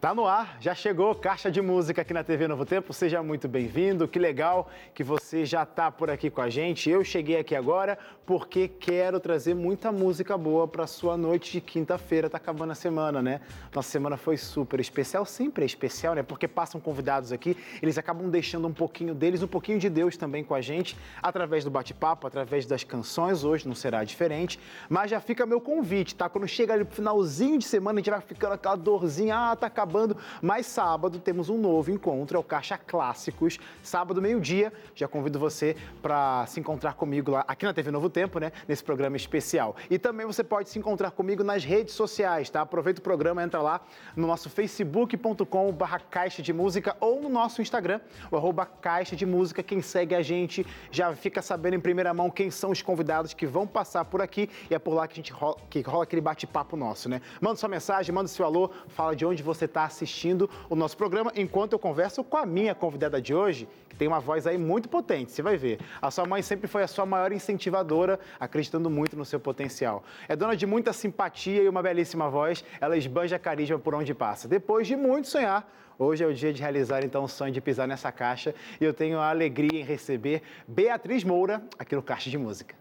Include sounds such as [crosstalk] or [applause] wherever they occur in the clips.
Tá no ar, já chegou Caixa de Música aqui na TV Novo Tempo. Seja muito bem-vindo. Que legal que você já tá por aqui com a gente. Eu cheguei aqui agora porque quero trazer muita música boa para sua noite de quinta-feira. Tá acabando a semana, né? Nossa semana foi super especial, sempre é especial, né? Porque passam convidados aqui, eles acabam deixando um pouquinho deles, um pouquinho de Deus também com a gente, através do bate-papo, através das canções. Hoje não será diferente, mas já fica meu convite, tá? Quando chega ali pro finalzinho de semana, a gente vai ficando aquela dorzinha, ah, tá acabando acabando, mas sábado temos um novo encontro, é o Caixa Clássicos, sábado meio-dia. Já convido você para se encontrar comigo lá aqui na TV Novo Tempo, né, nesse programa especial. E também você pode se encontrar comigo nas redes sociais, tá? Aproveita o programa, entra lá no nosso facebook.com/barra Caixa de Música ou no nosso Instagram, o arroba Caixa de Música. Quem segue a gente já fica sabendo em primeira mão quem são os convidados que vão passar por aqui e é por lá que a gente rola, que rola aquele bate-papo nosso, né? Manda sua mensagem, manda seu alô, fala de onde você está está assistindo o nosso programa, enquanto eu converso com a minha convidada de hoje, que tem uma voz aí muito potente, você vai ver. A sua mãe sempre foi a sua maior incentivadora, acreditando muito no seu potencial. É dona de muita simpatia e uma belíssima voz, ela esbanja carisma por onde passa. Depois de muito sonhar, Hoje é o dia de realizar então o sonho de pisar nessa caixa e eu tenho a alegria em receber Beatriz Moura aqui no Caixa de Música.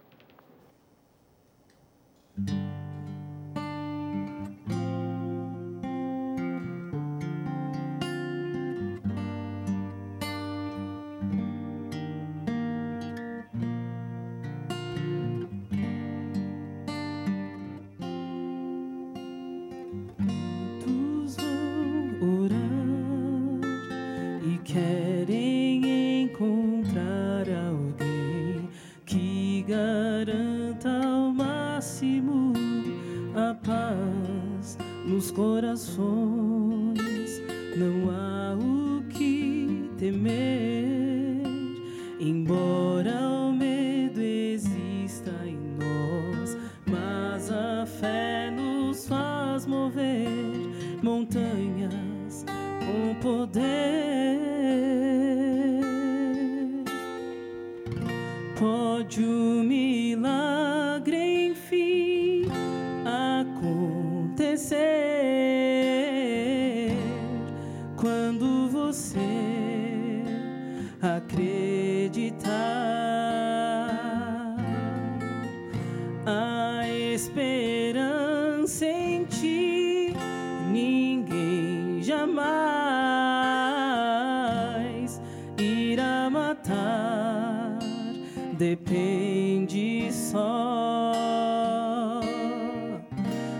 Depende só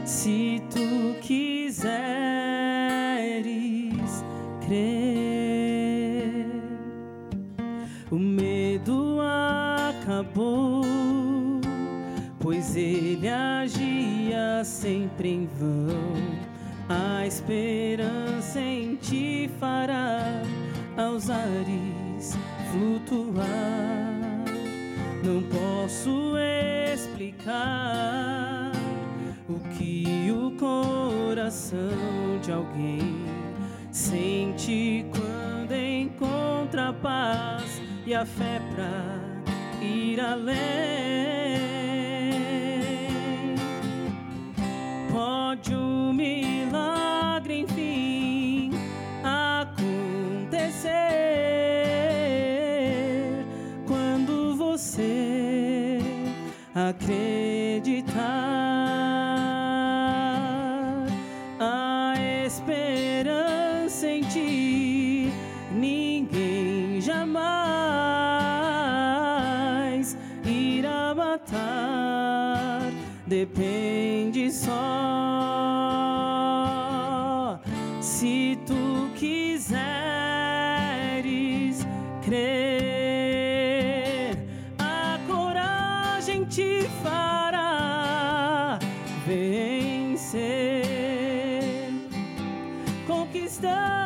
se tu quiseres crer. O medo acabou, pois ele agia sempre em vão. A esperança em ti fará aos ares flutuar posso explicar o que o coração de alguém sente quando encontra a paz e a fé pra ir além. Acreditar. A esperança em ti, ninguém jamais irá matar. Depende pode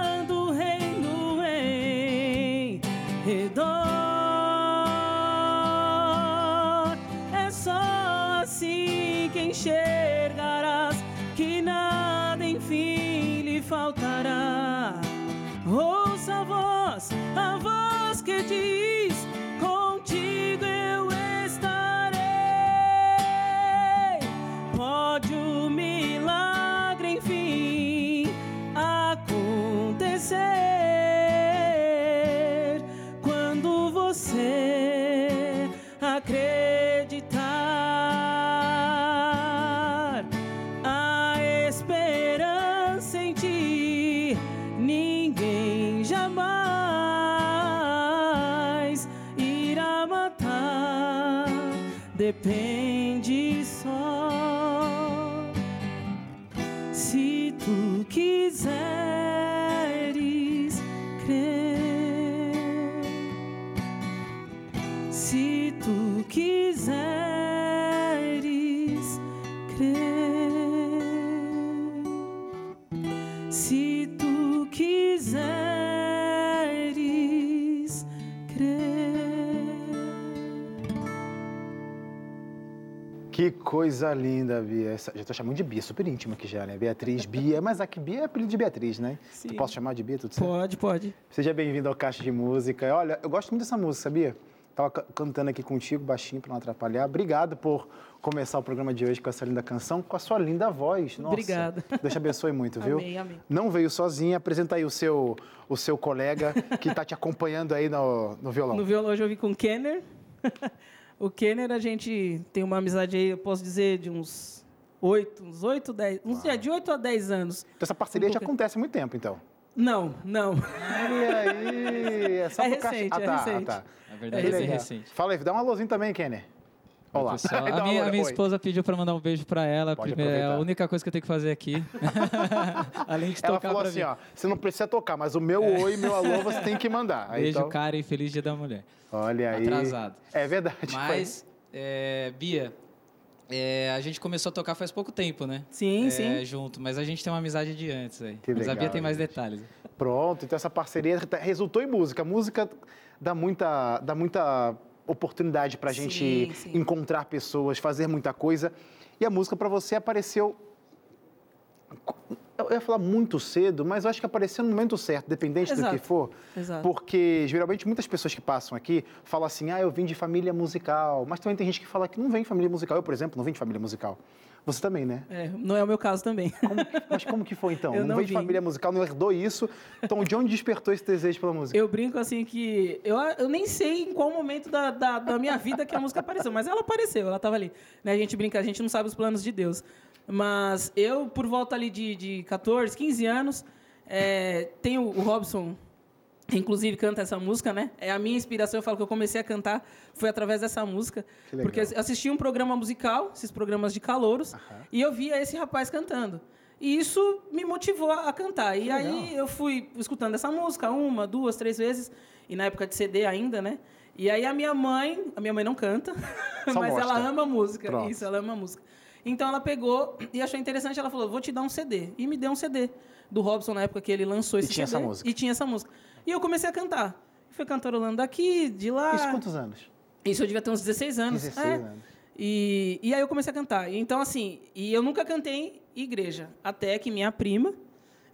coisa linda, Bia. Essa- já tô chamando de Bia, super íntima aqui já, né? Beatriz, Bia. Mas aqui Bia é apelido de Beatriz, né? Sim. Tu posso chamar de Bia, tudo certo? Pode, pode. Seja bem-vindo ao Caixa de Música. Olha, eu gosto muito dessa música, sabia? Tava ca- cantando aqui contigo, baixinho, para não atrapalhar. Obrigado por começar o programa de hoje com essa linda canção, com a sua linda voz. Nossa, Obrigada. Deus te abençoe muito, viu? Amém, amém. Não veio sozinha. Apresenta aí o seu, o seu colega que está te acompanhando aí no, no violão. No violão hoje eu vim com o Kenner. [laughs] o Kenner, a gente tem uma amizade aí, eu posso dizer, de uns oito, uns oito, dez, uns, é, de oito a dez anos. Então, essa parceria Um já acontece há muito tempo, então. Não, não. Olha aí! É, só É pro caixa- recente, ah, é tá, recente. Ah, tá. Na verdade, É é, recente. Fala aí, dá um alôzinho também, Kenner. Olá. Pessoal, Dá a minha, a minha oi. esposa pediu pra mandar um beijo pra ela. Pode primeiro, é a única coisa que eu tenho que fazer aqui. [laughs] [laughs] Além de Ela tocar falou assim, mim. ó, você não precisa tocar, mas o meu oi e meu alô você tem que mandar. Aí, Beijo, então, cara, e feliz dia da mulher. Olha aí. Atrasado. É verdade. Mas, é, Bia, é, a gente começou a tocar faz pouco tempo, né? Sim, É, sim. Junto, mas a gente tem uma amizade de antes aí. Que mas a legal, Bia tem mais gente. detalhes. Pronto, então essa parceria tá- resultou em música. Música dá muita, dá muita oportunidade pra gente Sim, encontrar pessoas, fazer muita coisa. E a música pra você apareceu. Eu ia falar muito cedo, mas eu acho que apareceu no momento certo, dependente do Exato. que for. Exato. Porque geralmente muitas pessoas que passam aqui falam assim: ah, eu vim de família musical. Mas também tem gente que fala que não vem de família musical. Eu, por exemplo, não vim de família musical. Você também, né? É, não é o meu caso também. Como- mas como que foi [laughs] então? Eu não veio de família musical, não herdou isso. Então, de onde despertou esse desejo pela música? Eu brinco assim que eu, eu nem sei em qual momento da, da, da minha vida que a música apareceu, mas ela apareceu, ela estava ali. Né? A gente brinca, a gente não sabe os planos de Deus. Mas eu, por volta ali de, de 14, 15 anos, é, tenho o Robson, [laughs] inclusive canta essa música, né? É a minha inspiração, eu falo que eu comecei a cantar, foi através dessa música. Que legal. Porque assisti um programa musical, esses programas de calouros, e eu via esse rapaz cantando. E isso me motivou a cantar. E aí eu fui escutando essa música uma, duas, três vezes, e na época de CD ainda, né? E aí a minha mãe, a minha mãe não canta, [laughs] Só mas ela gosta. ama música. Pronto. Isso, ela ama música. Então ela pegou e achou interessante, ela falou: "Vou te dar um CD". E me deu um CD do Robson na época que ele lançou esse tinha CD. essa música. E tinha essa música. E eu comecei a cantar. Fui cantarolando daqui, de lá. Isso quantos anos? Isso eu devia ter uns 16 anos. 16 é. anos. E, e aí eu comecei a cantar. Então, assim, e eu nunca cantei em igreja. Até que minha prima,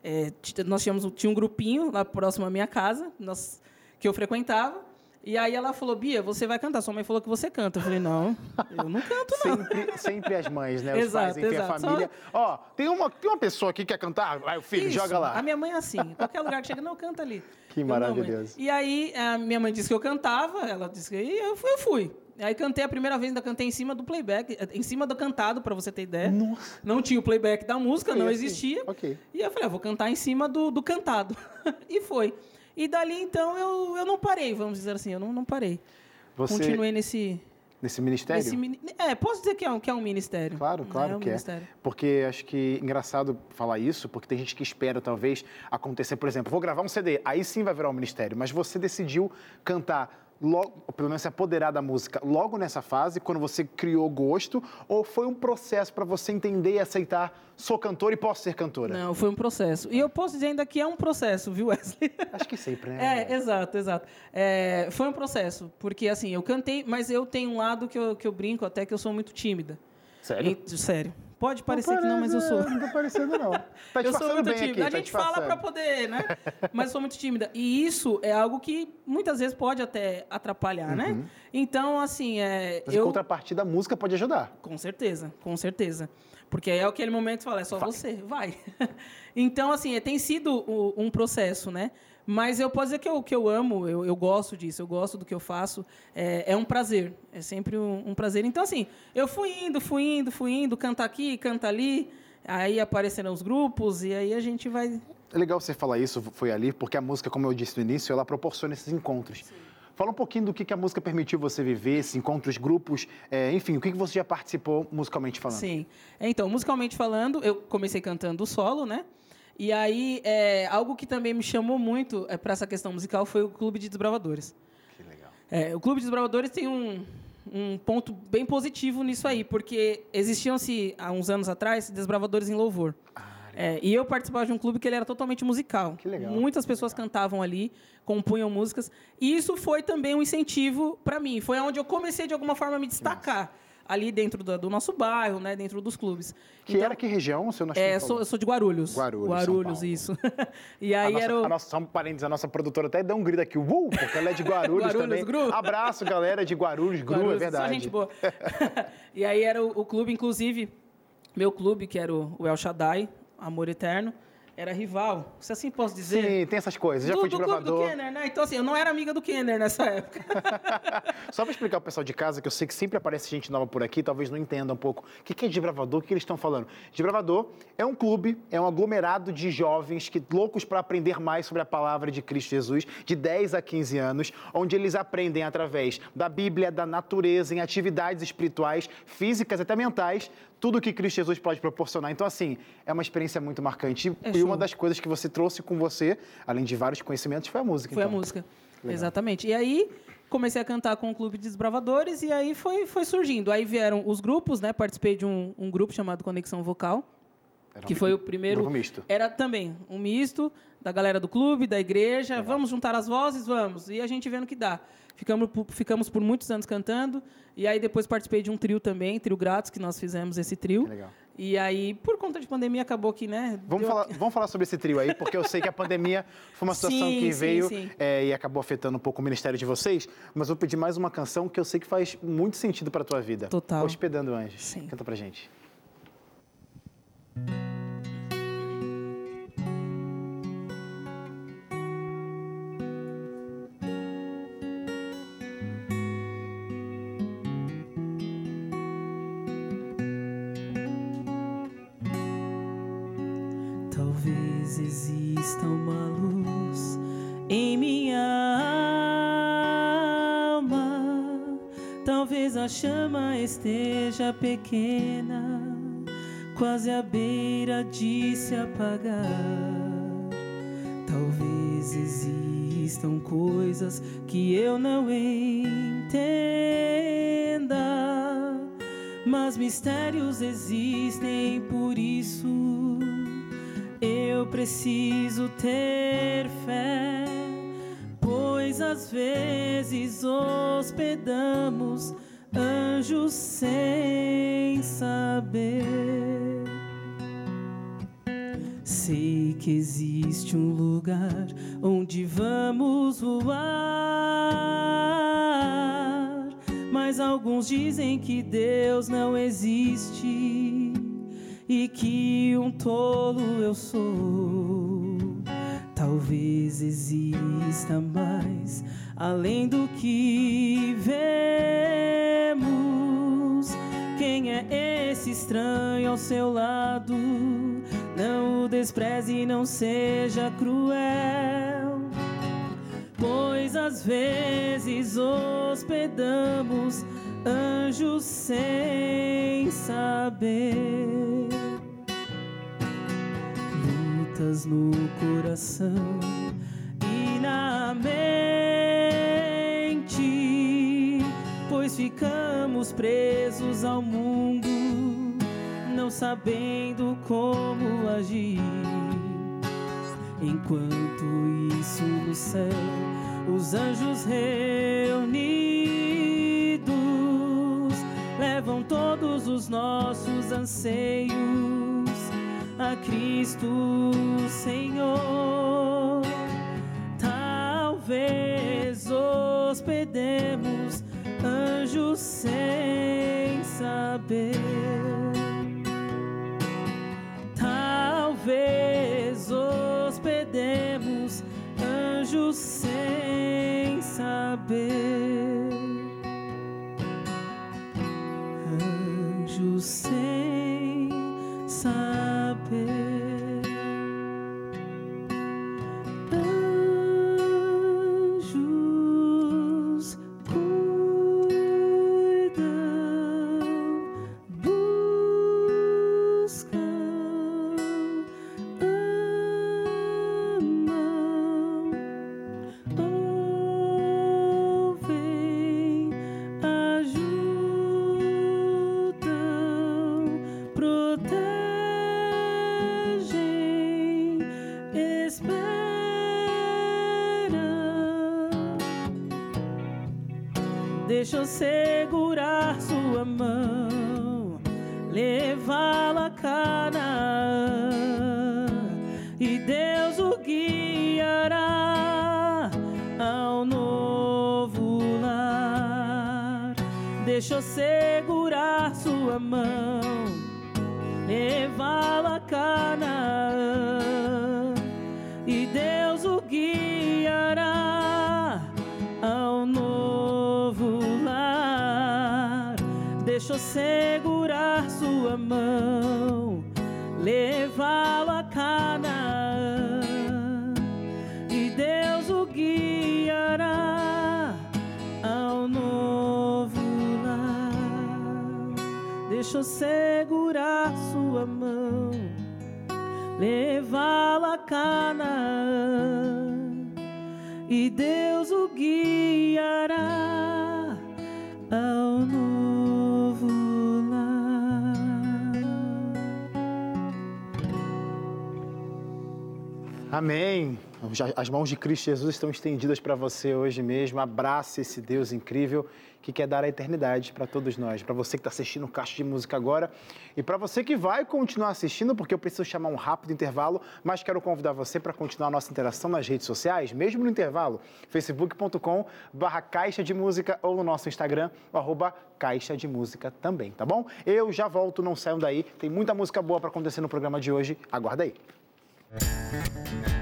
é, nós tínhamos, tinha um grupinho lá próximo à minha casa, nós, que eu frequentava. E aí ela falou, Bia, você vai cantar. Sua mãe falou que você canta. Eu falei, não, eu não canto, não. Sempre, sempre as mães, né? Os Exato, pais, enfim, a exato. família. Ó, tem uma, tem uma pessoa aqui que quer cantar? Vai, o filho, Isso, joga lá. A minha mãe é assim. Qualquer lugar que chega, não, canta ali. Que não, maravilhoso. E aí, a minha mãe disse que eu cantava, ela disse que e eu fui. Eu fui. Aí cantei a primeira vez, ainda cantei em cima do playback, em cima do cantado, pra você ter ideia. Nossa. Não tinha o playback da música, Foi não assim. existia. Ok. E eu falei, ah, vou cantar em cima do, do cantado. [laughs] e foi. E dali, então, eu, eu não parei, vamos dizer assim, eu não, não parei. Você, Continuei nesse... nesse ministério? mini- é, posso dizer que é um, que é um ministério. Claro, né? claro um que é. ministério. Porque acho que engraçado falar isso, porque tem gente que espera talvez acontecer, por exemplo, vou gravar um CD, aí sim vai virar um ministério, mas você decidiu cantar logo, pelo menos se apoderar da música logo nessa fase, quando você criou gosto, ou foi um processo para você entender e aceitar, sou cantora e posso ser cantora? Não, foi um processo. E eu posso dizer ainda que é um processo, viu, [laughs] Wesley? Acho que sempre, né? É, exato, exato. É, foi um processo, porque assim, eu cantei, mas eu tenho um lado que eu, que eu brinco até que eu sou muito tímida. Sério? E- sério. Pode parecer que não, mas eu sou. Não tá parecendo, não. [laughs] Tá eu sou muito tímida. aqui, a tá gente fala pra poder, né? [laughs] Mas eu sou muito tímida. E isso é algo que muitas vezes pode até atrapalhar, né? Então, assim, é, Uhum. Mas eu contrapartida, a música pode ajudar. com certeza, com certeza. Porque é aquele momento que fala, é só você, vai. [laughs] então, assim, é, tem sido um processo, né? Mas eu posso dizer que eu, que eu amo, eu, eu gosto disso, eu gosto do que eu faço. É, é um prazer, é sempre um, um prazer. Então, assim, eu fui indo, fui indo, fui indo, canta aqui, canta ali. Aí apareceram os grupos e aí a gente vai... É legal você falar isso, foi ali, porque a música, como eu disse no início, ela proporciona esses encontros. Fala um pouquinho do que, que a música permitiu você viver, esses encontros, grupos, é, enfim, o que, que você já participou musicalmente falando? Sim. Então, musicalmente falando, eu comecei cantando solo, né? E aí, é, algo que também me chamou muito é, para essa questão musical foi o Clube de Desbravadores. Que legal. É, o Clube de Desbravadores tem um, um ponto bem positivo nisso aí, porque existiam-se, há uns anos atrás, desbravadores em louvor. É, e eu participava de um clube que ele era totalmente musical. Que legal. Muitas pessoas cantavam ali, compunham músicas. E isso foi também um incentivo para mim. Foi onde eu comecei, de alguma forma, a me destacar. Ali dentro do, do nosso bairro, né, dentro dos clubes. Que era que região? Se eu não É, eu sou, eu sou de Guarulhos. Guarulhos, Guarulhos, isso. [laughs] e aí a nossa, era o... nossa, só um parênteses, a nossa produtora até deu um grito aqui, uh, porque ela é de Guarulhos, [laughs] Guarulhos, também. Gru. Abraço, galera de Guarulhos, Gru, é Guarulhos, verdade. Só gente boa. [laughs] e aí era o, o clube, inclusive, meu clube, que era o, o El Shaddai, Amor Eterno, era rival, se assim posso dizer. Sim, tem essas coisas. Já do, fui de do clube do. Kenner, né? Então, assim, eu não era amiga do Kenner nessa época. [laughs] Só para explicar pro pessoal de casa, que eu sei que sempre aparece gente nova por aqui, talvez não entenda um pouco o que que é Desbravador, o que eles estão falando. Desbravador é um clube, é um aglomerado de jovens que loucos para aprender mais sobre a palavra de Cristo Jesus, de 10 a 15 anos, onde eles aprendem através da Bíblia, da natureza, em atividades espirituais, físicas, até mentais, tudo que Cristo Jesus pode proporcionar. Então, assim, é uma experiência muito marcante. É e uma das coisas que você trouxe com você, além de vários conhecimentos, foi a música. Foi a então. música. Legal. Exatamente. E aí comecei a cantar com o Clube de Desbravadores e aí foi, foi surgindo. Aí vieram os grupos, né? Participei de um, um grupo chamado Conexão Vocal, Era que um foi o primeiro. Grupo misto. Era também um misto da galera do clube, da igreja. Vamos juntar as vozes? Vamos. E a gente vendo que dá. Ficamos, por- ficamos por muitos anos cantando. E aí depois participei de um trio também, Trio Grátis, que nós fizemos esse trio. Que legal. E aí, por conta de pandemia, acabou que, né? Vamos deu- falar, vamos falar sobre esse trio aí, porque eu sei que a pandemia foi uma [laughs] situação Sim, que veio sim. é, e acabou afetando um pouco o ministério de vocês, mas vou pedir mais uma canção que eu sei que faz muito sentido para a tua vida. Total. Hospedando Anjos. Sim. Canta pra gente. Talvez exista uma luz em minha alma. Talvez a chama esteja pequena, quase à beira de se apagar. Talvez existam coisas que eu não entenda, mas mistérios existem, por isso preciso ter fé, pois às vezes hospedamos anjos sem saber. Sei que existe um lugar onde vamos voar, mas alguns dizem que Deus não existe e que um tolo eu sou. Talvez exista mais além do que vemos. Quem é esse estranho ao seu lado? Não o despreze não seja cruel. Pois às vezes hospedamos anjos sem saber. No coração e na mente, pois ficamos presos ao mundo, não sabendo como agir. Enquanto isso no céu, os anjos reunidos levam todos os nossos anseios a Cristo Senhor. Talvez hospedemos anjos sem saber. Talvez hospedemos anjos sem saber. Deixa eu segurar sua mão, levá-la a Canaã, e Deus o guiará ao novo lar. Deixa eu segurar sua mão, levá-la a Canaã, segurar sua mão, levá-lo a Canaã, e Deus o guiará ao novo lar. Deixa eu segurar sua mão, levá-lo a Canaã e Deus o guiará Amém. As mãos de Cristo Jesus estão estendidas para você hoje mesmo. Abrace esse Deus incrível que quer dar a eternidade para todos nós. Para você que está assistindo o Caixa de Música agora e para você que vai continuar assistindo, porque eu preciso chamar um rápido intervalo, mas quero convidar você para continuar a nossa interação nas redes sociais, mesmo no intervalo, facebook.com barra Caixa de Música ou no nosso Instagram, arroba Caixa de Música também, tá bom? Eu já volto, não saiam daí. Tem muita música boa para acontecer no programa de hoje. Aguarda aí. Thank you.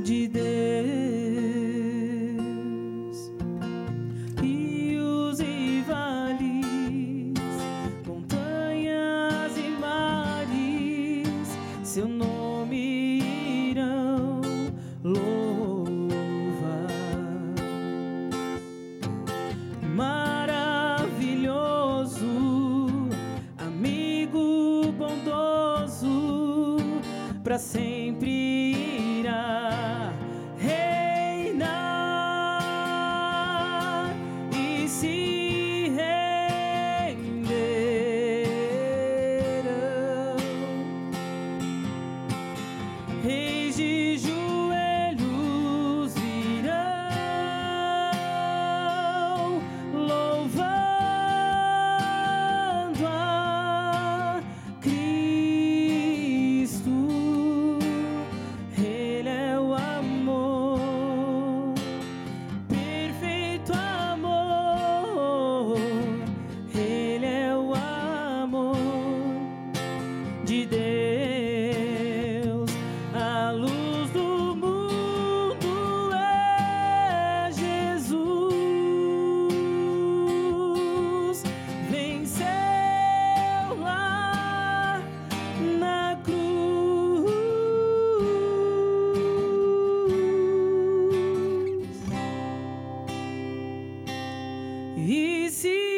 De Deus. E se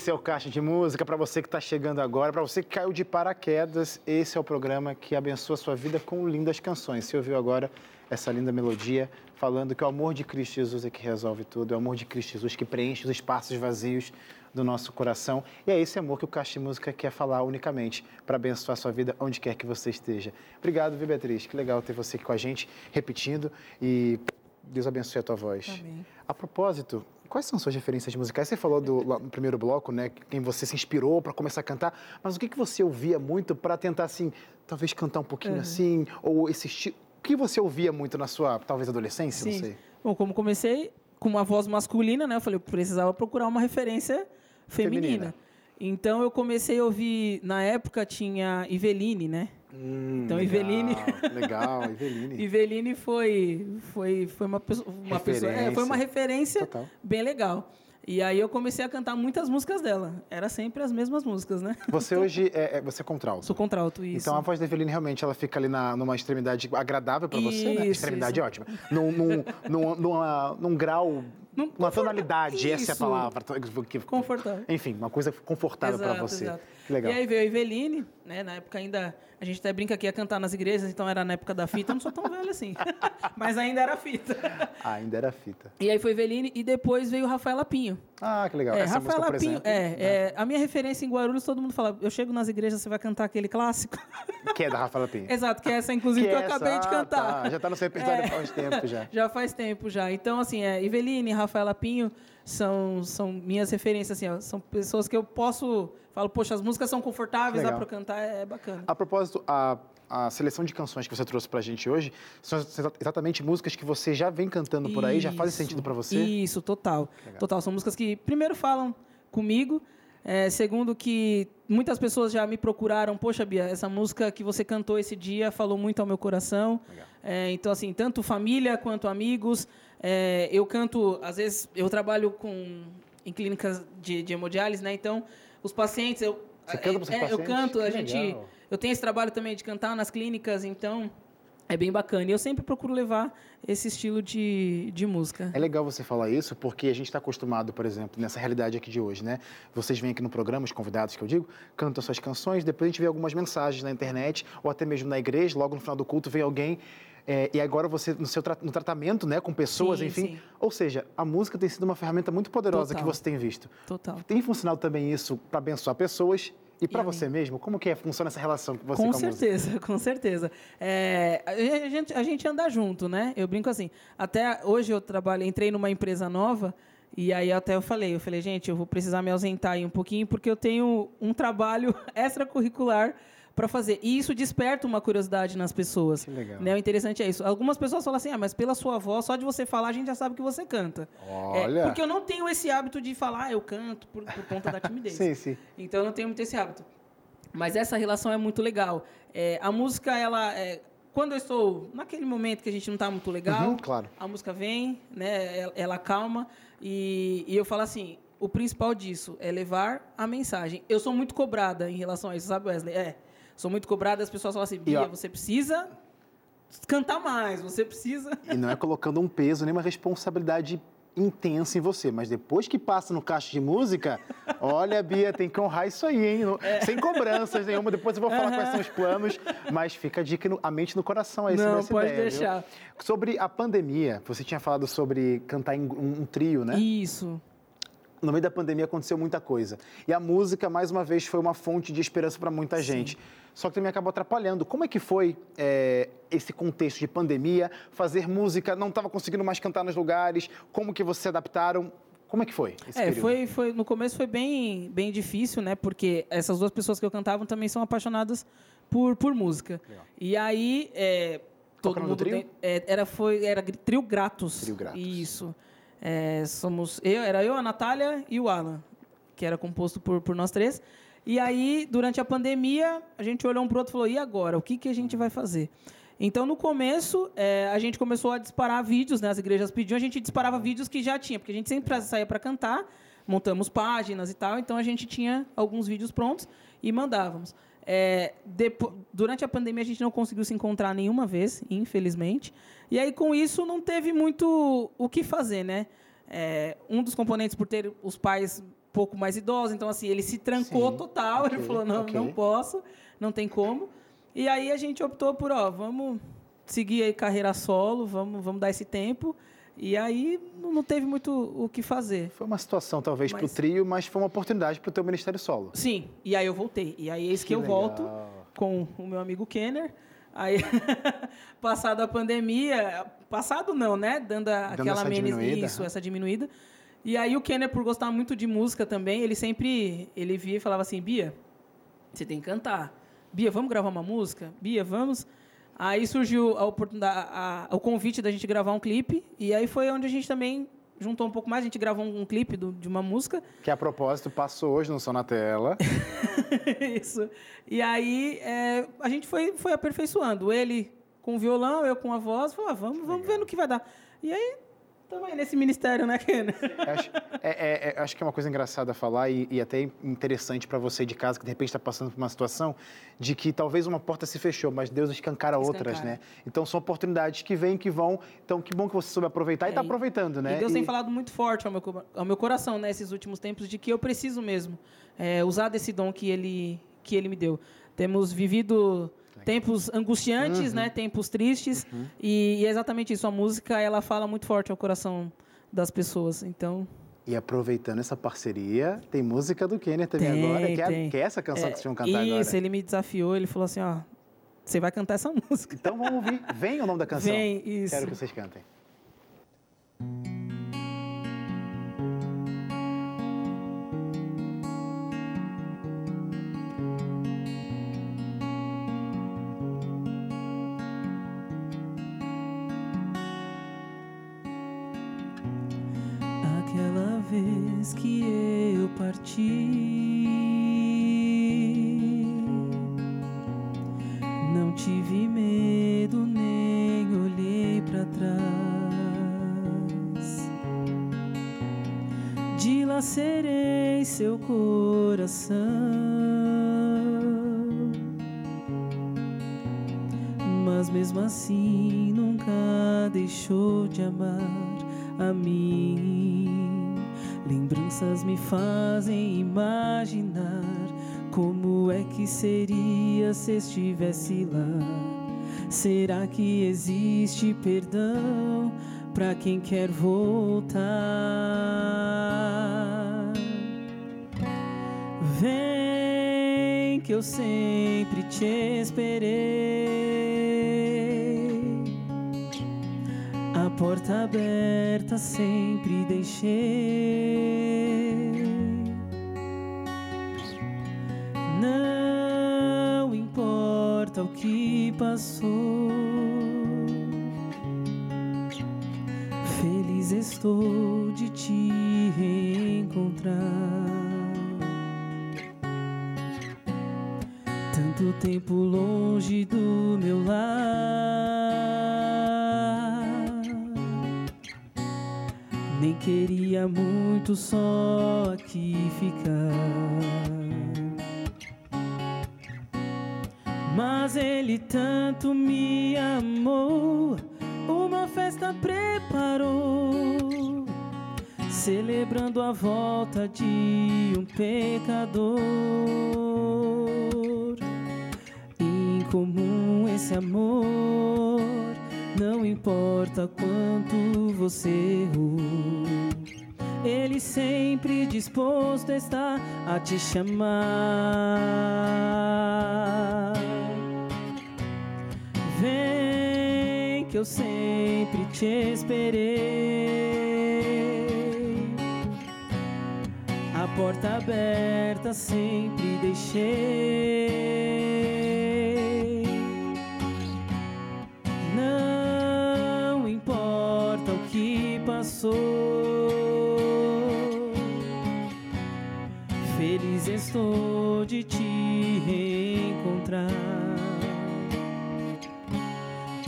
Esse é o Caixa de Música. Para você que está chegando agora, para você que caiu de paraquedas, esse é o programa que abençoa a sua vida com lindas canções. Você ouviu agora essa linda melodia falando que o amor de Cristo Jesus é que resolve tudo, é o amor de Cristo Jesus que preenche os espaços vazios do nosso coração. E é esse amor que o Caixa de Música quer falar unicamente para abençoar sua vida onde quer que você esteja. Obrigado, viu, Beatriz? Que legal ter você aqui com a gente, repetindo. E Deus abençoe a tua voz. Amém. A propósito, quais são suas referências musicais? Você falou do, no primeiro bloco, né? Quem você se inspirou para começar a cantar, mas o que, que você ouvia muito para tentar, assim, talvez cantar um pouquinho Uhum. assim? Ou esse estilo. O que você ouvia muito na sua, talvez, adolescência? Não Sim. sei. Bom, como comecei com uma voz masculina, né? Eu falei, eu precisava procurar uma referência feminina. Feminina. Então eu comecei a ouvir, na época tinha Iveline, né? Hum, Então, legal, Iveline. Legal, [laughs] Iveline. Iveline foi, foi, foi uma, pessoa, uma pessoa. é, foi uma referência Total. bem legal. E aí eu comecei a cantar muitas músicas dela. Era sempre as mesmas músicas, né? [laughs] Você hoje é, é- você é contralto. Sou contralto, isso. Então a voz da Eveline realmente ela fica ali na, numa extremidade agradável para você, né? Extremidade isso. ótima. Num, num, num, numa- num grau, Confort- tonalidade, essa é a palavra. que- Confortável. Enfim, uma coisa confortável para você. exato. Que legal. E aí veio a Iveline, né? Na época ainda. A gente até brinca que ia cantar nas igrejas, então era na época da fita. Eu não sou tão velho assim. [laughs] Mas ainda era fita. Ainda era fita. E aí foi Iveline e depois veio Rafaela Pinho. Ah, que legal. É, Essa música, Rafaela por Pinho. exemplo. né? É, é, a minha referência em Guarulhos, todo mundo fala: eu chego nas igrejas, você vai cantar aquele clássico. [laughs] Que é da Rafaela Pinho. Exato, que é essa, inclusive, que, eu essa? acabei de Ah, cantar. tá. Já tá no seu repertório [laughs] É. faz tempo já. Já faz tempo já. Então, assim, é, Iveline e Rafaela Pinho são, são minhas referências, assim, ó, são pessoas que eu posso. Falo, poxa, as músicas são confortáveis, dá eu cantar, é bacana. A propósito, a, a seleção de canções que você trouxe pra gente hoje são exa- exatamente músicas que você já vem cantando por aí, já fazem Isso, sentido pra você? Isso, total. Legal. Total. São músicas que, primeiro, falam comigo. é, segundo, que muitas pessoas já me procuraram. Poxa, Bia, essa música que você cantou esse dia falou muito ao meu coração. Legal. É, então, assim, tanto família quanto amigos. É, eu canto, às vezes, eu trabalho com em clínicas de, de hemodiálise, né? Então, os pacientes. Eu, Você canta é, Eu pacientes? canto, a Que gente. Eu tenho esse trabalho também de cantar nas clínicas, então. É bem bacana. E eu sempre procuro levar esse estilo de, de música. É legal você falar isso, porque a gente está acostumado, por exemplo, nessa realidade aqui de hoje, né? Vocês vêm aqui no programa, os convidados que eu digo, cantam suas canções, depois a gente vê algumas mensagens na internet, ou até mesmo na igreja, logo no final do culto vem alguém. é, e agora você, no seu no tratamento, né, com pessoas, Sim, enfim. sim. Ou seja, a música tem sido uma ferramenta muito poderosa Total. que você tem visto. Total. Tem funcionado também isso para abençoar pessoas e para mim. você mesmo? Como que é, funciona essa relação com você Com com certeza, [laughs] com certeza. É, a, gente, a gente anda junto, né? Eu brinco assim. Até hoje eu trabalho, entrei numa empresa nova e aí até eu falei, eu falei, gente, eu vou precisar me ausentar aí um pouquinho porque eu tenho um trabalho [laughs] extracurricular para fazer. E isso desperta uma curiosidade nas pessoas. Que legal. Né? O interessante é isso. Algumas pessoas falam assim, ah, mas pela sua voz, só de você falar, a gente já sabe que você canta. É, Olha. porque eu não tenho esse hábito de falar, ah, eu canto por, por conta da timidez. [laughs] Sim, sim. Então eu não tenho muito esse hábito. Mas essa relação é muito legal. É, a música, ela. é, quando eu estou naquele momento que a gente não está muito legal, Uhum, claro. a música vem, né? Ela, ela calma e, e eu falo assim. O principal disso é levar a mensagem. Eu sou muito cobrada em relação a isso, sabe, Wesley? É. Sou muito cobrada, as pessoas falam assim, Bia, você precisa cantar mais, você precisa. E não é colocando um peso nem uma responsabilidade intensa em você, mas depois que passa no caixa de música, olha, Bia, tem que honrar isso aí, hein? É. Sem cobranças nenhuma. Depois eu vou falar quais são os planos, mas fica a dica, no- a mente no coração aí, sobre Não, pode ideia, viu? deixar. Sobre a pandemia, você tinha falado sobre cantar em um, um trio, né? Isso. No meio da pandemia aconteceu muita coisa. E a música, mais uma vez, foi uma fonte de esperança para muita gente. Só que também acabou atrapalhando. Como é que foi é, esse contexto de pandemia? Fazer música, não estava conseguindo mais cantar nos lugares? Como que vocês se adaptaram? Como é que foi esse É, período? foi, foi, no começo foi bem, bem difícil, né? Porque essas duas pessoas que eu cantava também são apaixonadas por, por música. Legal. E aí, é, todo mundo do trio? tem- é, era foi era Trio Gratos. Trio Gratos. Isso. É, somos eu, era eu, a Natália e o Alan, que era composto por, por nós três. E aí, durante a pandemia, a gente olhou um pro outro e falou: "E agora? O que que a gente vai fazer?" Então, no começo, é, a gente começou a disparar vídeos, né? As igrejas pediam, a gente disparava vídeos que já tinha, porque a gente sempre saía para cantar, montamos páginas e tal, então a gente tinha alguns vídeos prontos e mandávamos. É, depo- durante a pandemia, a gente não conseguiu se encontrar nenhuma vez, infelizmente. E aí, com isso, não teve muito o que fazer, né? É, um dos componentes, por ter os pais pouco mais idosa, então assim, ele se trancou Sim, total, ok, ele falou, não, ok. não posso, não tem como. E aí a gente optou por, ó, vamos seguir aí carreira solo, vamos, vamos dar esse tempo. E aí não teve muito o que fazer. Foi uma situação, talvez, para o trio, mas foi uma oportunidade para o teu ministério solo. Sim, e aí eu voltei. E aí eis que, Que eu legal. volto com o meu amigo Kenner. Aí, [laughs] passado a pandemia, passado não, né? Dando, a- Dando aquela menos isso, aham. essa diminuída. E aí o Kenner, por gostar muito de música também, ele sempre ele via e falava assim, Bia, você tem que cantar. Bia, vamos gravar uma música? Bia, vamos. Aí surgiu a oportunidade, a- o convite da gente gravar um clipe, e aí foi onde a gente também juntou um pouco mais, a gente gravou um, um clipe do- de uma música. Que, a propósito, passou hoje no Som na Tela. [laughs] Isso. E aí é, a gente foi, foi aperfeiçoando. Ele com o violão, eu com a voz, falou, ah, vamos, vamos ver no que vai dar. E aí, aí nesse ministério, né, Ken? acho, é, é- é- acho que é uma coisa engraçada falar e, e até interessante para você de casa que de repente está passando por uma situação de que talvez uma porta se fechou, mas Deus escancara outras, Escancara. né? Então são oportunidades que vêm, que vão. Então que bom que você soube aproveitar e está É, e- aproveitando, né? E Deus tem E- falado muito forte ao meu, ao meu coração né, nesses últimos tempos de que eu preciso mesmo é, usar desse dom que ele, que ele me deu. Temos vivido tempos angustiantes, Uhum. né, tempos tristes, e, e é exatamente isso. A música ela fala muito forte ao coração das pessoas. Então, E aproveitando essa parceria, tem música do Kenner também Tem, agora, que é, que é essa canção é, que vocês vão cantar isso, agora. ele me desafiou, ele falou assim, ó, você vai cantar essa [laughs] música. Então vamos ouvir. Vem o nome da canção. Vem, isso. Quero que vocês cantem. Não tive medo nem olhei para trás. Dilacerei seu coração, mas mesmo assim nunca deixou de amar Me fazem imaginar como é que seria se estivesse lá. Será que existe perdão para quem quer voltar? Vem que eu sempre te esperei. Porta aberta sempre deixei. Não importa o que passou. Feliz estou de te reencontrar. Tanto tempo longe do meu lar. Nem queria muito só aqui ficar. Mas ele tanto me amou, uma festa preparou, celebrando a volta de um pecador. Incomum esse amor, não importa quanto você errou. Ele sempre disposto está a te chamar. Vem que eu sempre te esperei. A porta aberta sempre deixei. Passou. Feliz estou de te reencontrar.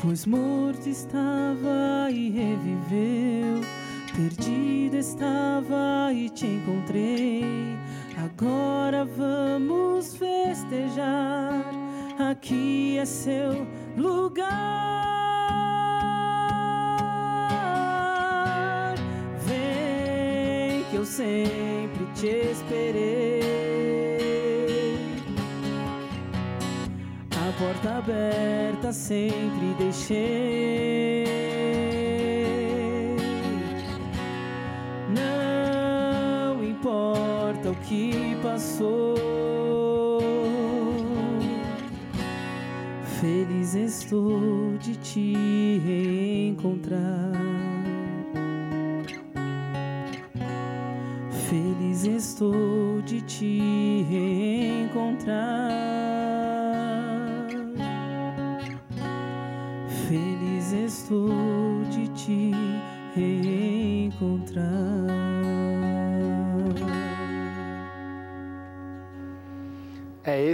Pois morto estava e reviveu, perdido estava e te encontrei. Agora vamos festejar, aqui é seu lugar. Sempre te esperei. A porta aberta sempre deixei. Não importa o que passou. Feliz estou de te reencontrar. De te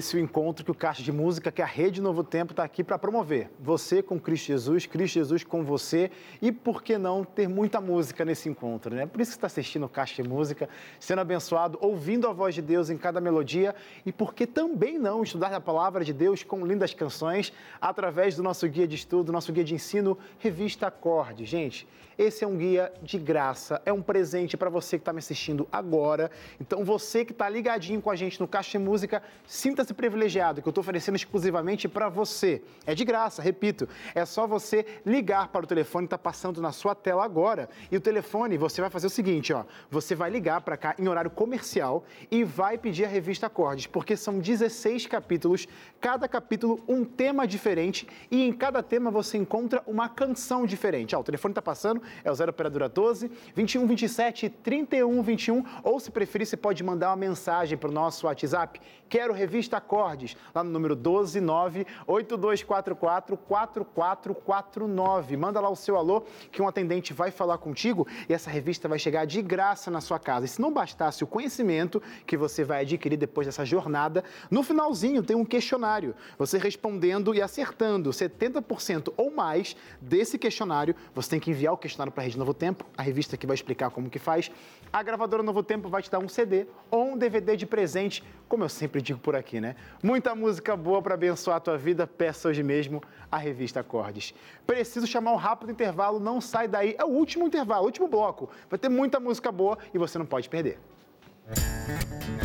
É esse o encontro que o Caixa de Música, que a Rede Novo Tempo está aqui para promover. Você com Cristo Jesus, Cristo Jesus com você e, por que não, ter muita música nesse encontro, né? Por isso que está assistindo o Caixa de Música, sendo abençoado, ouvindo a voz de Deus em cada melodia e por que também não estudar a palavra de Deus com lindas canções através do nosso guia de estudo, nosso guia de ensino, Revista Acorde. Gente, esse é um guia de graça, é um presente para você que está me assistindo agora. Então, você que está ligadinho com a gente no Caixa de Música, sinta-se privilegiado, que eu estou oferecendo exclusivamente para você. É de graça, repito. É só você ligar para o telefone que está passando na sua tela agora. E o telefone, você vai fazer o seguinte, ó. Você vai ligar para cá em horário comercial e vai pedir a revista Acordes, porque são 16 capítulos, cada capítulo um tema diferente e em cada tema você encontra uma canção diferente. Ó, o telefone está passando, é o 0 operadora 12 21 27 31 21 ou se preferir você pode mandar uma mensagem para o nosso WhatsApp. Quero revista Acordes, lá no número 129 8244 4449. Manda lá o seu alô que um atendente vai falar contigo e essa revista vai chegar de graça na sua casa. E se não bastasse o conhecimento que você vai adquirir depois dessa jornada, no finalzinho tem um questionário. Você respondendo e acertando 70% ou mais desse questionário, você tem que enviar o questionário para a Rede Novo Tempo, a revista que vai explicar como que faz. A gravadora Novo Tempo vai te dar um CD ou um DVD de presente, como eu sempre digo por aqui, né? Muita música boa para abençoar a tua vida, peça hoje mesmo a revista Acordes. Preciso chamar um rápido intervalo, não sai daí. É o último intervalo, o último bloco. Vai ter muita música boa e você não pode perder.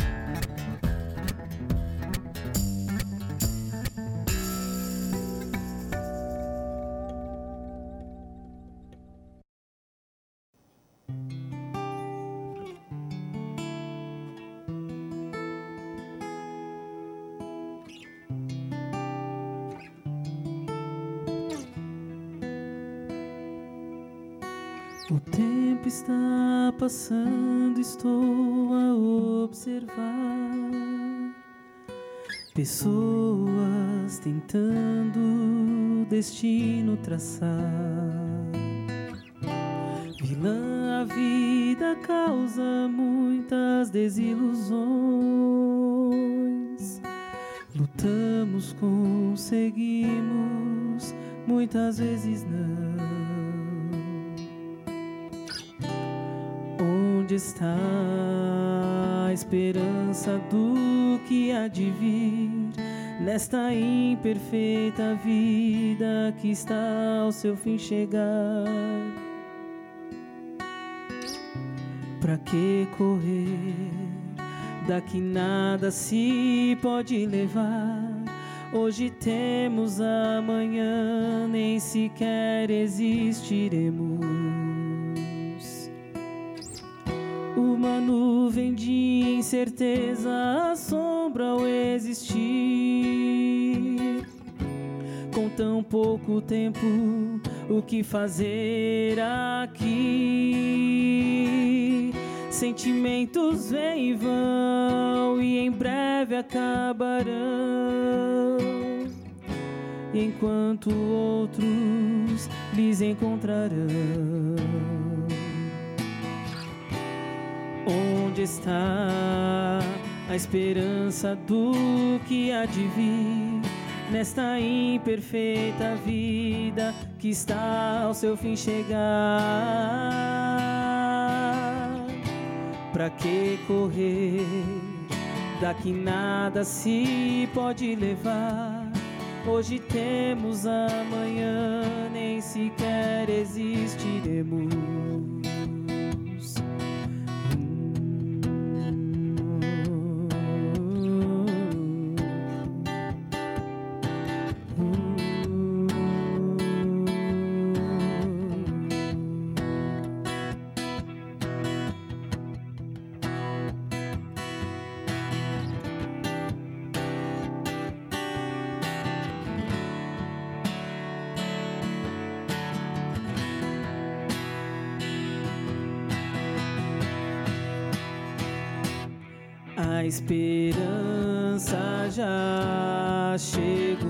O passando, estou a observar pessoas tentando destino traçar. Vilã, a vida causa muitas desilusões. Lutamos, conseguimos, muitas vezes não. Onde está a esperança do que há de vir nesta imperfeita vida que está ao seu fim chegar? Pra que correr? Daqui nada se pode levar. Hoje temos amanhã, nem sequer existiremos. Uma nuvem de incerteza assombra ao existir. Com tão pouco tempo, o que fazer aqui? Sentimentos vêm e vão e em breve acabarão. Enquanto outros lhes encontrarão. Onde está a esperança do que há de vir nesta imperfeita vida que está ao seu fim chegar? Pra que correr? Daqui nada se pode levar. Hoje temos amanhã, nem sequer existiremos. A esperança já chegou.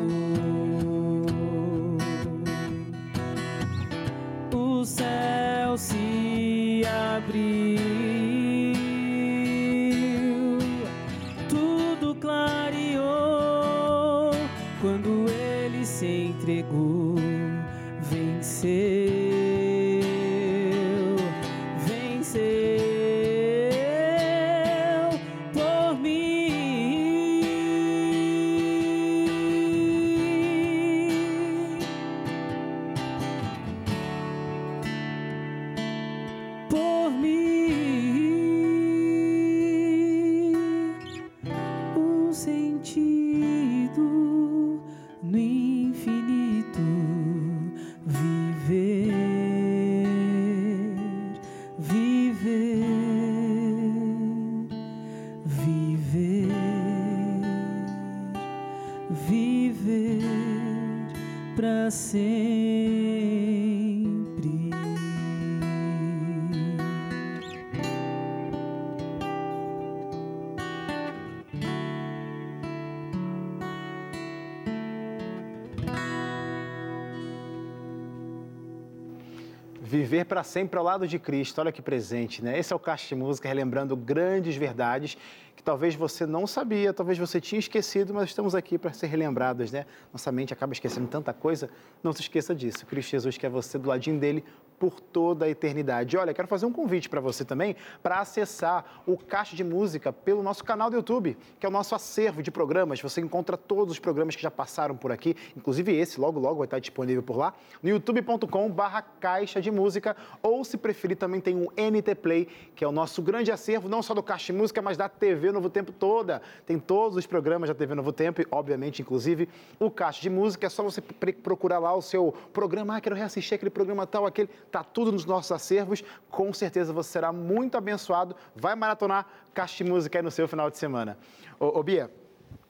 Viver para sempre ao lado de Cristo, olha que presente, né? Esse é o Caixa de Música, relembrando grandes verdades que talvez você não sabia, talvez você tinha esquecido, mas estamos aqui para ser relembradas, né? Nossa mente acaba esquecendo tanta coisa, não se esqueça disso. Cristo Jesus quer você do ladinho dele por toda a eternidade. Olha, quero fazer um convite para você também para acessar o Caixa de Música pelo nosso canal do YouTube, que é o nosso acervo de programas. Você encontra todos os programas que já passaram por aqui, inclusive esse, logo logo vai estar disponível por lá, no youtube.com/barra Caixa de Música, ou se preferir também tem o NT Play, que é o nosso grande acervo, não só do Caixa de Música, mas da TV Novo Tempo toda. Tem todos os programas da TV Novo Tempo e, obviamente, inclusive, o Caixa de Música. É só você procurar lá o seu programa, ah, quero reassistir aquele programa tal, aquele. Tá tudo nos nossos acervos. Com certeza você será muito abençoado. Vai maratonar Caixa de Música aí no seu final de semana. Ô, ô Bia,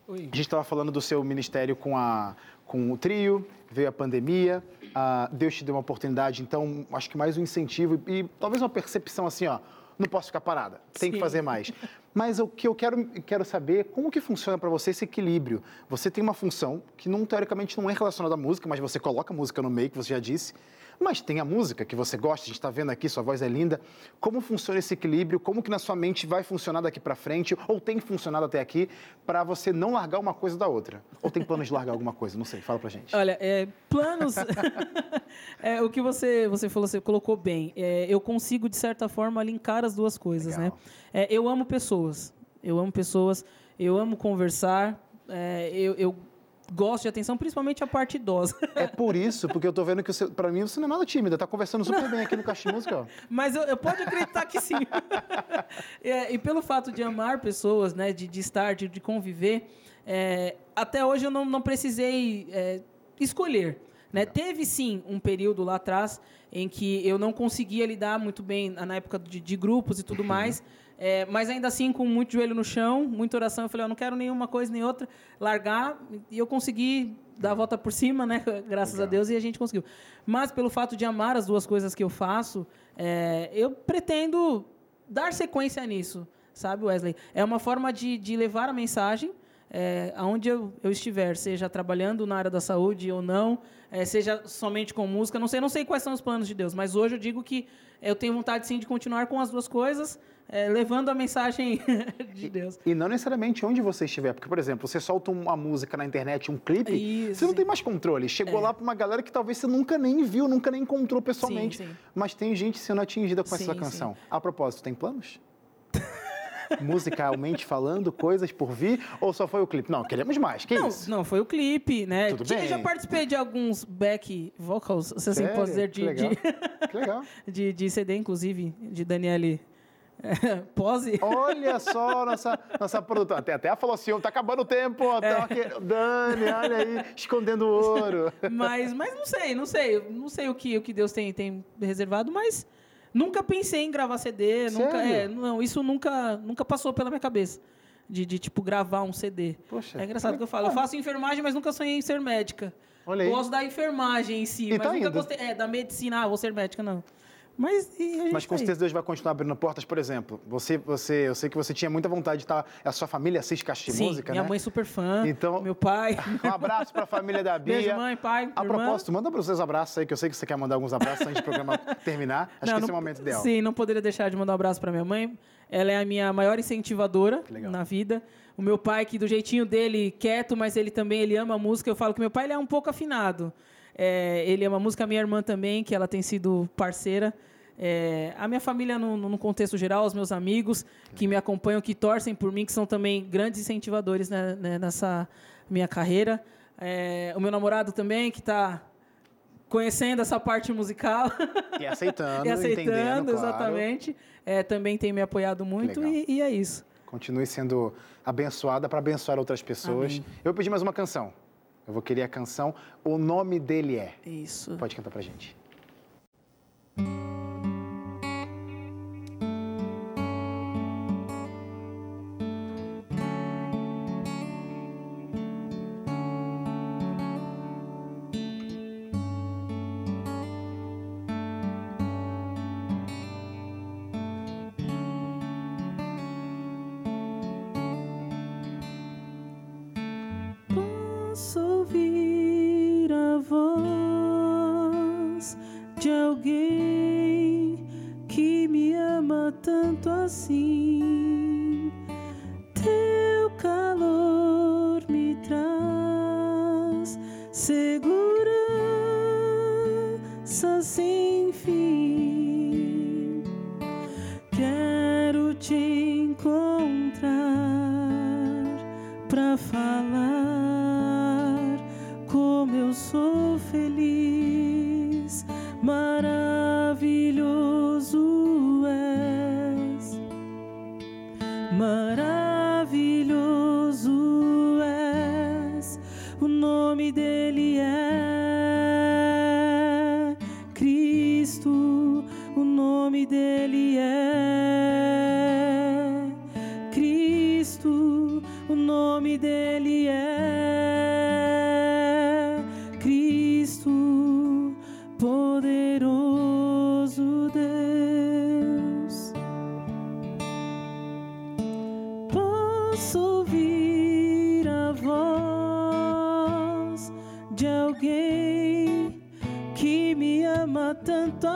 Oi. a gente estava falando do seu ministério com, a, com o trio, veio a pandemia, ah, Deus te deu uma oportunidade, então acho que mais um incentivo e, e talvez uma percepção assim, ó, não posso ficar parada, tem que fazer mais. Mas o que eu quero, quero saber é como que funciona para você esse equilíbrio. Você tem uma função que não teoricamente não é relacionada à música, mas você coloca a música no meio, que você já disse. Mas tem a música que você gosta, a gente está vendo aqui, sua voz é linda. Como funciona esse equilíbrio? Como que na sua mente vai funcionar daqui para frente? Ou tem funcionado até aqui para você não largar uma coisa da outra? Ou tem planos de largar alguma coisa? Não sei, fala pra gente. Olha, é, planos. [laughs] [laughs] é, o que você, você falou, você colocou bem. É, eu consigo, de certa forma, linkar as duas coisas, Legal. né? É, eu amo pessoas. Eu amo pessoas. Eu amo conversar. é, eu, eu gosto de atenção, principalmente a parte idosa. É por isso, porque eu tô vendo que você, pra mim você não é nada tímida, tá conversando super bem aqui no Caixa ó. Mas eu, eu pode acreditar que sim. [laughs] É, e pelo fato de amar pessoas, né, de, de estar, de, de conviver, é, até hoje eu não, não precisei é, escolher. Né? Teve sim um período lá atrás em que eu não conseguia lidar muito bem na época de, de grupos e tudo mais. É, mas ainda assim, com muito joelho no chão, muita oração, eu falei, eu não quero nenhuma coisa nem outra, largar, e eu consegui dar a volta por cima, né? [laughs] Graças a Legal. Deus, e a gente conseguiu. Mas pelo fato de amar as duas coisas que eu faço, é, eu pretendo dar sequência nisso, sabe, Wesley? É uma forma de, de levar a mensagem é, aonde eu, eu estiver, seja trabalhando na área da saúde ou não, é, seja somente com música, não sei, não sei quais são os planos de Deus, mas hoje eu digo que eu tenho vontade sim de continuar com as duas coisas, é, levando a mensagem [laughs] de Deus. E não necessariamente onde você estiver, porque, por exemplo, você solta uma música na internet, um clipe, Isso, você não sim. tem mais controle. Chegou É. lá para uma galera que talvez você nunca nem viu, nunca nem encontrou pessoalmente. Sim, sim. Mas tem gente sendo atingida com essa canção. A propósito, tem planos? [laughs] Musicalmente falando, coisas por vir? Ou só foi o clipe? Não, queremos mais. Que Não, isso? não, foi o clipe, né? Tudo Tinha- bem. Já participei de alguns back vocals, se assim posso dizer, Que de, legal. de, Que legal. [laughs] de, de CD, inclusive, de Daniele [laughs] Pose. Olha só, nossa, nossa produtora. Até, até falou assim: tá acabando o tempo. ó, É. Tá aqui. Dani, olha aí, escondendo ouro. [laughs] Mas, mas não sei, não sei. Não sei o que, o que Deus tem, tem reservado, mas nunca pensei em gravar CD. Nunca, Sério? é, não, isso nunca, nunca passou pela minha cabeça. De, de, tipo, gravar um CD. Poxa, é engraçado que eu falo. Eu faço enfermagem, mas nunca sonhei em ser médica. Olha aí. Gosto da enfermagem em si, E mas tá nunca indo. gostei. É, da medicina, ah, vou ser médica, não. Mas, Mas com certeza Deus vai continuar abrindo portas, por exemplo. Você, você, eu sei que você tinha muita vontade de estar. A sua família assiste caixa de Sim, música, minha né? mãe é super fã. Então, meu pai. Um [laughs] abraço para a família da Bia. Beijo, mãe, pai. A irmã. propósito, manda para vocês abraços aí, que eu sei que você quer mandar alguns abraços antes do programa [laughs] terminar. Acho Não, que esse não- é o momento ideal. Sim, não poderia deixar de mandar um abraço para minha mãe. Ela é a minha maior incentivadora na vida. O meu pai, que do jeitinho dele, quieto, mas ele também ele ama a música. Eu falo que meu pai ele é um pouco afinado. É, ele ama a música, minha irmã também, que ela tem sido parceira. É, a minha família, no, no contexto geral, os meus amigos que me acompanham, que torcem por mim, que são também grandes incentivadores né, né, nessa minha carreira. É, o meu namorado também, que está conhecendo essa parte musical. E [laughs] aceitando, e aceitando, entendendo, claro. exatamente. É, também tem me apoiado muito e, e é isso. Continue sendo abençoada para abençoar outras pessoas. Amém. Eu vou pedir mais uma canção. Eu vou querer a canção O Nome Dele É. Isso. Pode cantar pra gente. Posso assim.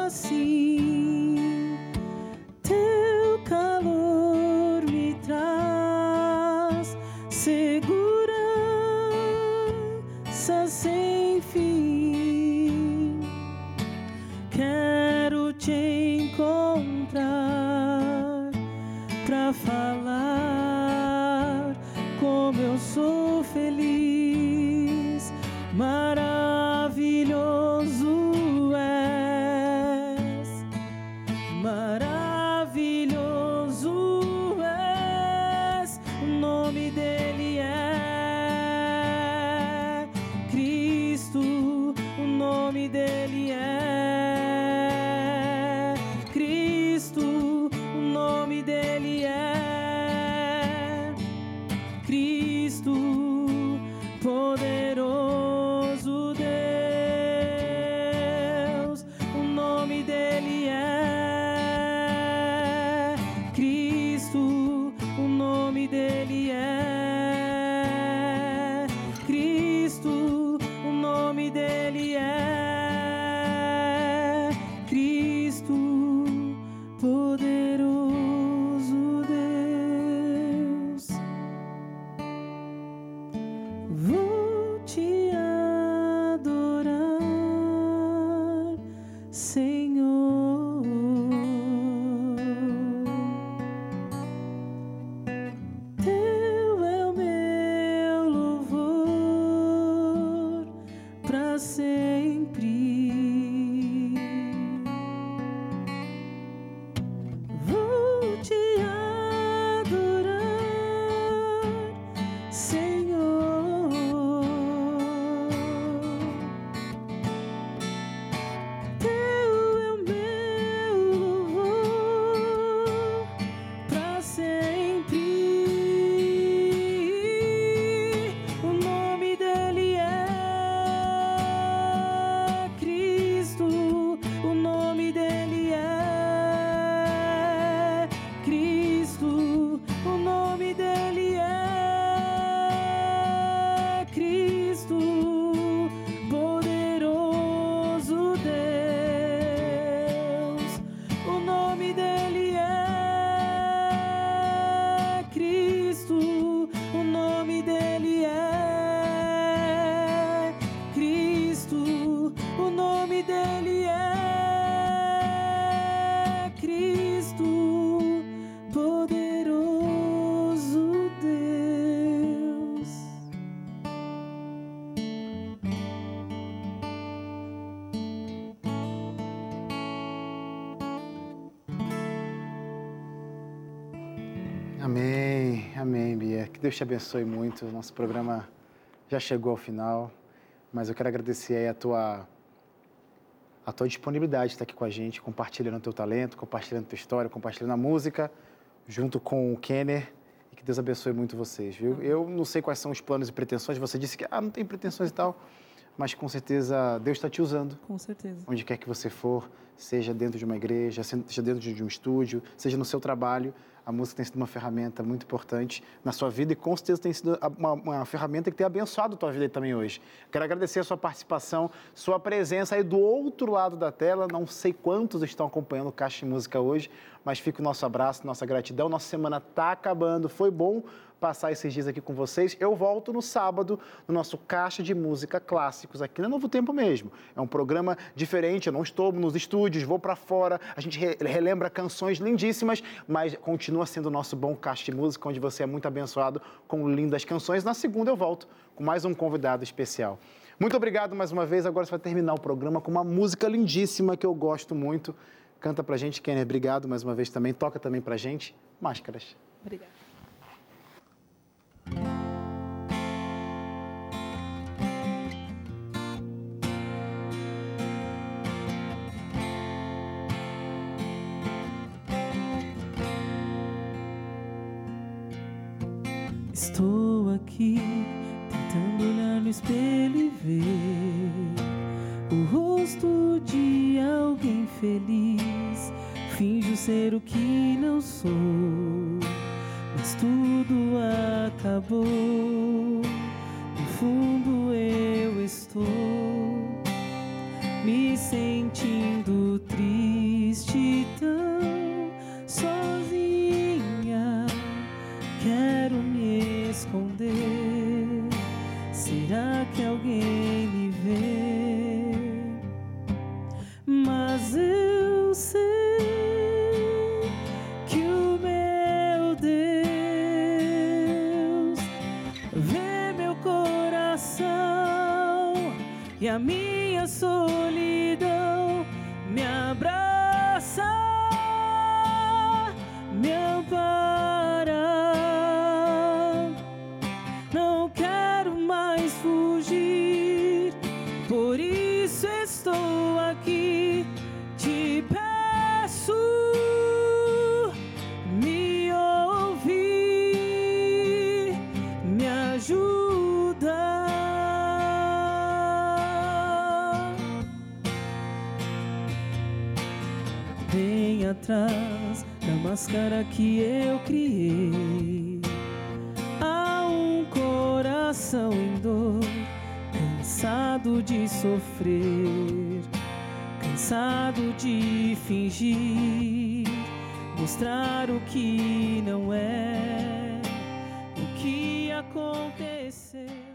Assim. Teu calor me traz segurança sem fim. Quero te Deus te abençoe muito. Nosso programa já chegou ao final, mas eu quero agradecer aí a tua a tua disponibilidade de estar aqui com a gente, compartilhando o teu talento, compartilhando a tua história, compartilhando a música, junto com o Kenner. E que Deus abençoe muito vocês, viu? Eu não sei quais são os planos e pretensões. Você disse que ah, não tem pretensões e tal, mas com certeza Deus está te usando. Com certeza. Onde quer que você for, seja dentro de uma igreja, seja dentro de um estúdio, seja no seu trabalho, a música tem sido uma ferramenta muito importante na sua vida e com certeza tem sido uma, uma ferramenta que tem abençoado a tua vida também hoje. Quero agradecer a sua participação, sua presença aí do outro lado da tela. Não sei quantos estão acompanhando o Caixa de Música hoje, mas fica o nosso abraço, nossa gratidão. Nossa semana está acabando. Foi bom passar esses dias aqui com vocês. Eu volto no sábado no nosso Caixa de Música Clássicos, aqui no Novo Tempo mesmo. É um programa diferente, eu não estou nos estúdios, vou para fora, a gente relembra canções lindíssimas, mas continua sendo o nosso bom Caixa de Música, onde você é muito abençoado com lindas canções. Na segunda eu volto com mais um convidado especial. Muito obrigado mais uma vez. Agora você vai terminar o programa com uma música lindíssima que eu gosto muito. Canta pra gente, Kenner. Obrigado mais uma vez também. Toca também pra gente. Máscaras. Obrigada. Aqui tentando olhar no espelho e ver o rosto de alguém feliz. Finjo ser o que não sou, mas tudo acabou. No fundo eu estou me sentindo triste, tão esconder. Será que alguém me vê? Mas eu sei que o meu Deus vê meu coração e a minha atrás da máscara que eu criei. Há um coração em dor, cansado de sofrer, cansado de fingir, mostrar o que não é, o que aconteceu.